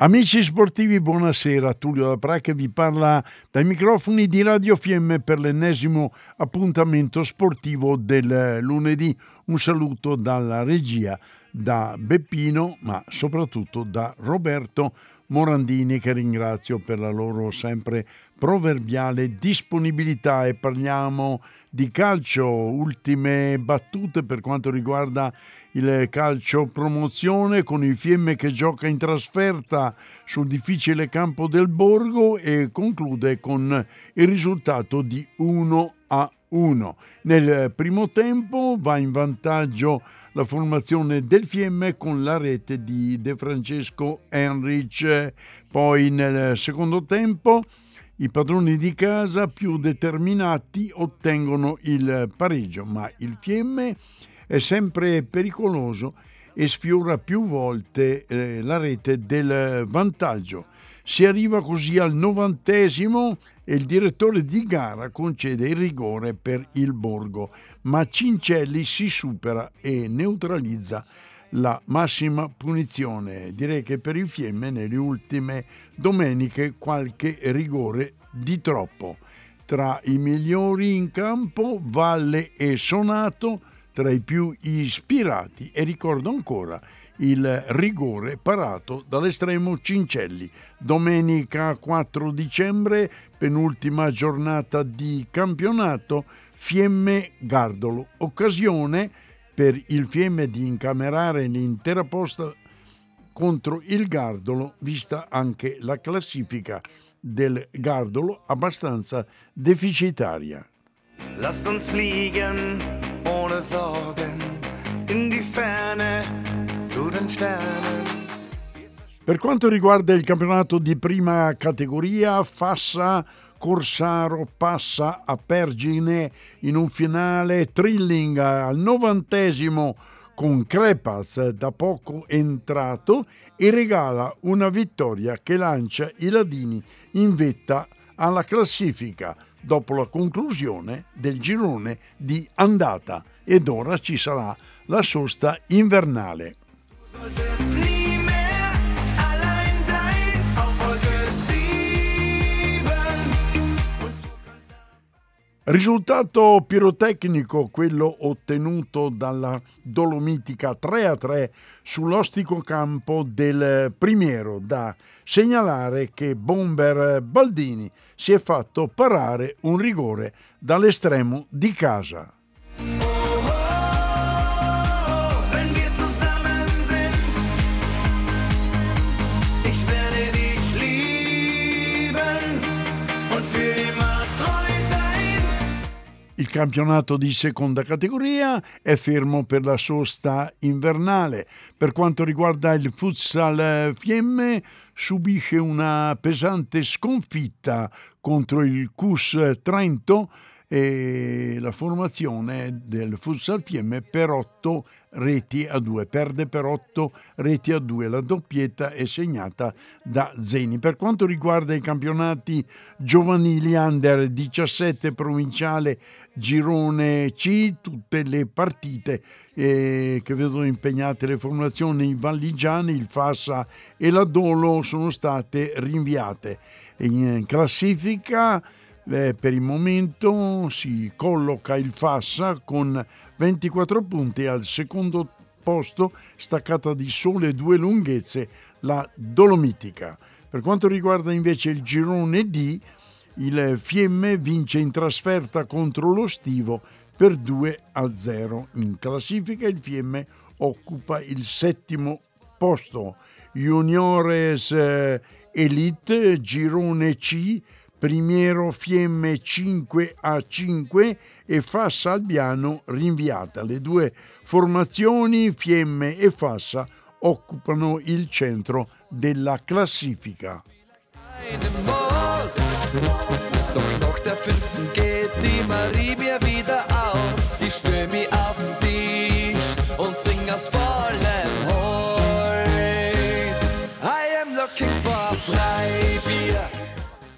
Amici sportivi, buonasera. Tullio Dapra che vi parla dai microfoni di Radio Fiemme per l'ennesimo appuntamento sportivo del lunedì. Un saluto dalla regia, da Beppino, ma soprattutto da Roberto Morandini che ringrazio per la loro sempre proverbiale disponibilità e parliamo di calcio, ultime battute per quanto riguarda il calcio promozione con il Fiemme che gioca in trasferta sul difficile campo del Borgo e conclude con il risultato di 1 a 1. Nel primo tempo va in vantaggio la formazione del Fiemme con la rete di De Francesco Enrich. Poi nel secondo tempo i padroni di casa più determinati ottengono il pareggio, ma il Fiemme è sempre pericoloso e sfiora più volte eh, la rete del vantaggio. Si arriva così al novantesimo e il direttore di gara concede il rigore per il Borgo, ma Cincelli si supera e neutralizza la massima punizione. Direi che per il Fiemme nelle ultime domeniche qualche rigore di troppo. Tra i migliori in campo Valle e Sonato tra i più ispirati e ricordo ancora il rigore parato dall'estremo Cincelli. Domenica 4 dicembre, penultima giornata di campionato, Fiemme Gardolo. Occasione per il Fiemme di incamerare l'intera posta contro il Gardolo, vista anche la classifica del Gardolo abbastanza deficitaria. Lass uns fliegen ohne Sorgen in die Ferne zu den Sternen. Per quanto riguarda il campionato di prima categoria, Fassa Corsaro passa a Pergine in un finale thrilling al novantesimo con Crepaz da poco entrato e regala una vittoria che lancia i ladini in vetta alla classifica dopo la conclusione del girone di andata ed ora ci sarà la sosta invernale. Risultato pirotecnico quello ottenuto dalla Dolomitica 3-3 sull'ostico campo del Primiero. Da segnalare che Bomber Baldini si è fatto parare un rigore dall'estremo di casa. Campionato di seconda categoria è fermo per la sosta invernale. Per quanto riguarda il futsal Fiemme, subisce una pesante sconfitta contro il CUS Trento e la formazione del futsal Fiemme per 8 reti a 2, perde per 8 reti a 2, la doppietta è segnata da Zeni. Per quanto riguarda i campionati giovanili under 17 provinciale girone C, tutte le partite eh, che vedono impegnate le formazioni valligiane, il Fassa e la Dolo sono state rinviate. In classifica eh, per il momento si colloca il Fassa con 24 punti al secondo posto, staccata di sole due lunghezze, la Dolomitica. Per quanto riguarda invece il girone D, il Fiemme vince in trasferta contro lo Stivo per 2 a 0. In classifica il Fiemme occupa il settimo posto. Juniores eh, Elite, girone C, Primiero Fiemme 5 a 5 e Fassa Albiano rinviata. Le due formazioni, Fiemme e Fassa, occupano il centro della classifica. Doch nach der fünften geht die Marie mir wieder aus. Ich stell mich auf den Tisch und sing aus vollem Hals.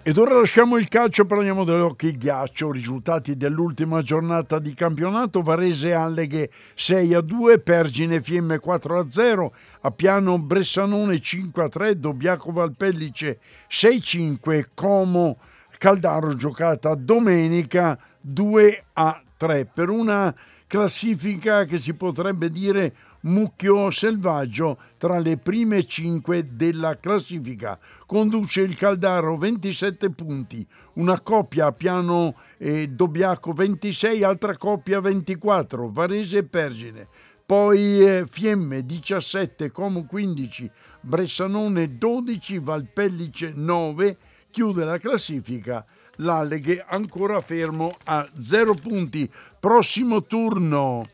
Ed ora lasciamo il calcio, parliamo dell'hockey ghiaccio, risultati dell'ultima giornata di campionato, Varese Alleghe 6 a 2, Pergine Fiemme 4 a 0, Appiano Bressanone 5 a 3, Dobbiaco Valpellice 6 a 5, Como Caldaro giocata domenica 2 a 3 per una classifica che si potrebbe dire mucchio selvaggio tra le prime 5 della classifica. Conduce il Caldaro 27 punti, una coppia piano eh, Dobbiaco 26, altra coppia 24, Varese e Pergine. Poi eh, Fiemme 17, Como 15, Bressanone 12, Valpellice 9, chiude la classifica l'Alleghe ancora fermo a 0 punti. Prossimo turno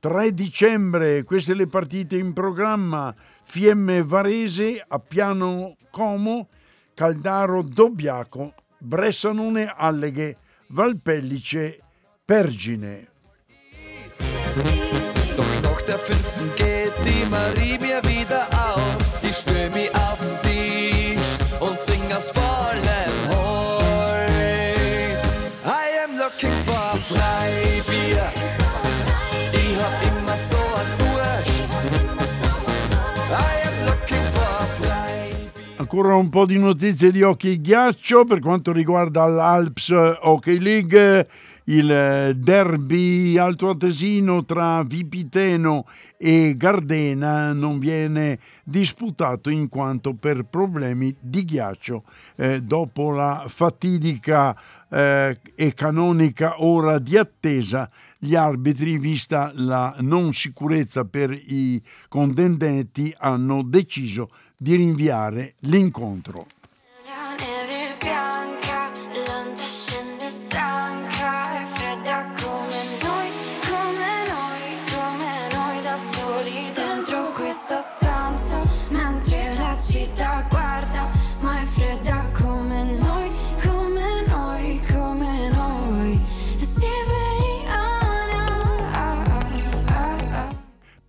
3 dicembre, queste le partite in programma. Fiemme Varese, Appiano Como, Caldaro Dobbiaco, Bressanone Alleghe, Valpellice, Pergine. Doch nach der fünften geht die Marie mir wieder aus. Ich stell mich auf den Tisch und sing aus vollem Ancora un po' di notizie di hockey ghiaccio per quanto riguarda l'Alps Hockey League, il derby altoatesino tra Vipiteno e Gardena non viene disputato in quanto per problemi di ghiaccio eh, dopo la fatidica eh, e canonica ora di attesa gli arbitri, vista la non sicurezza per i contendenti, hanno deciso di rinviare l'incontro.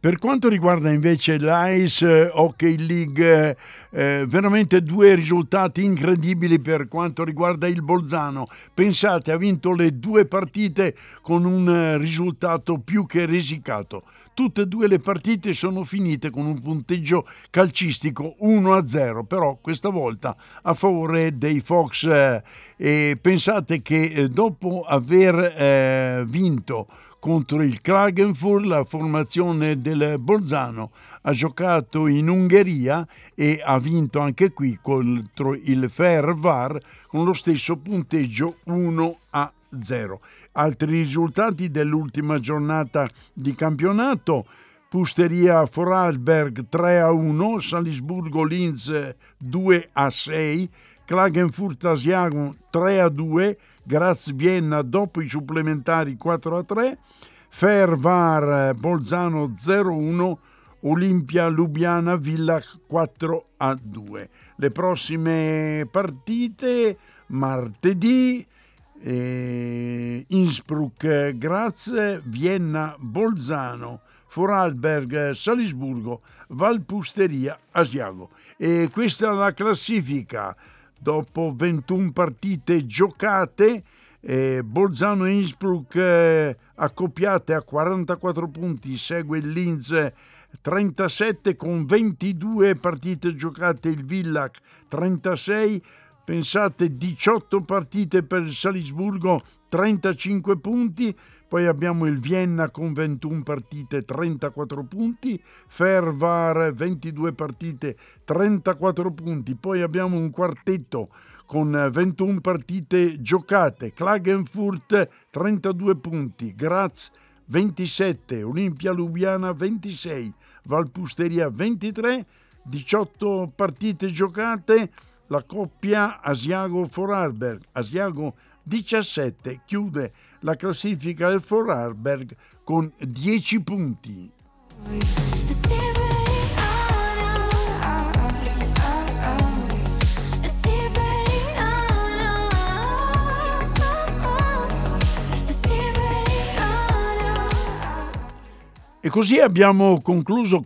Per quanto riguarda invece l'Ice Hockey League, eh, veramente due risultati incredibili per quanto riguarda il Bolzano. Pensate, ha vinto le due partite con un eh, risultato più che risicato. Tutte e due le partite sono finite con un punteggio calcistico 1-0, però questa volta a favore dei Fox. eh, e pensate che eh, dopo aver eh, vinto contro il Klagenfurt, la formazione del Bolzano ha giocato in Ungheria e ha vinto anche qui contro il Fervar con lo stesso punteggio 1 a 0. Altri risultati dell'ultima giornata di campionato. Pusteria Vorarlberg 3 a 1, Salisburgo Linz 2 a 6, Klagenfurt Asiago 3 a 2, Graz Vienna dopo i supplementari 4 a 3, Fervar Bolzano 0 a 1, Olimpia Lubiana Villach 4 a 2. Le prossime partite martedì eh, Innsbruck Graz, Vienna Bolzano, Vorarlberg Salisburgo, Valpusteria Asiago. E questa è la classifica. Dopo 21 partite giocate, eh, Bolzano e Innsbruck eh, accoppiate a 44 punti, segue il Linz 37 con 22 partite giocate, il Villach 36, pensate 18 partite per il Salisburgo, 35 punti, poi abbiamo il Vienna con 21 partite, 34 punti, Fervar 22 partite, 34 punti, poi abbiamo un quartetto con 21 partite giocate, Klagenfurt 32 punti, Graz 27, Olimpia Lubiana 26, Valpusteria 23, 18 partite giocate, la coppia Asiago-Vorarlberg, Asiago 17 chiude la classifica del Vorarlberg con 10 punti. E così abbiamo concluso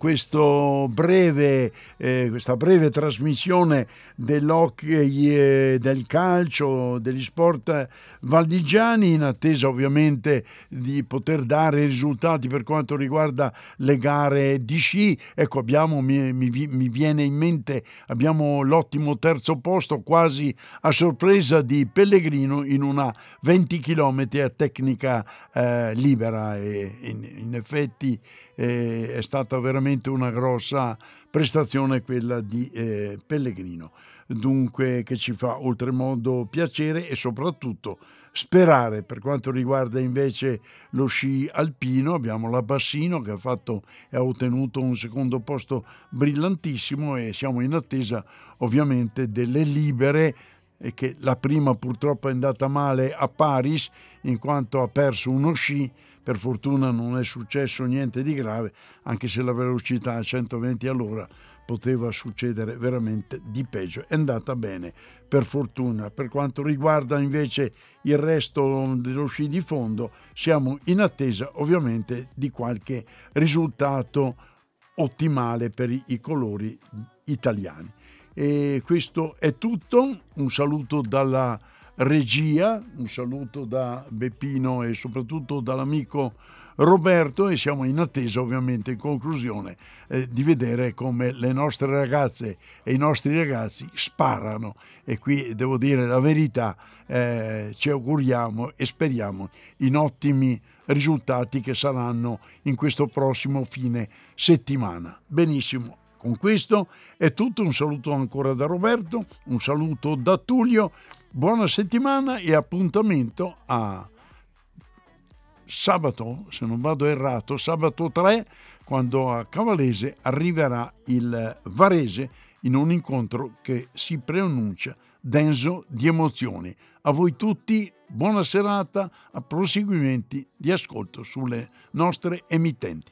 breve, eh, questa breve trasmissione dell'hockey, eh, del calcio, degli sport valdigiani, in attesa ovviamente di poter dare risultati per quanto riguarda le gare di sci. Ecco, abbiamo, mi, mi, mi viene in mente, abbiamo l'ottimo terzo posto quasi a sorpresa di Pellegrino in una 20 km a tecnica eh, libera e in, in effetti eh, è stata veramente una grossa prestazione quella di eh, Pellegrino. Dunque che ci fa oltremodo piacere e soprattutto sperare per quanto riguarda invece lo sci alpino abbiamo la Bassino che ha fatto ha ottenuto un secondo posto brillantissimo e siamo in attesa ovviamente delle libere e che la prima purtroppo è andata male a Paris in quanto ha perso uno sci per fortuna non è successo niente di grave, anche se la velocità a 120 all'ora poteva succedere veramente di peggio. È andata bene, per fortuna. Per quanto riguarda invece il resto dello sci di fondo, siamo in attesa ovviamente di qualche risultato ottimale per i colori italiani. E questo è tutto. Un saluto dalla regia, un saluto da Beppino e soprattutto dall'amico Roberto e siamo in attesa ovviamente in conclusione eh, di vedere come le nostre ragazze e i nostri ragazzi sparano e qui devo dire la verità eh, ci auguriamo e speriamo in ottimi risultati che saranno in questo prossimo fine settimana. Benissimo, con questo è tutto, un saluto ancora da Roberto, un saluto da Tullio Buona settimana e appuntamento a sabato, se non vado errato, sabato 3, quando a Cavalese arriverà il Varese in un incontro che si preannuncia denso di emozioni. A voi tutti buona serata, a proseguimenti di ascolto sulle nostre emittenti.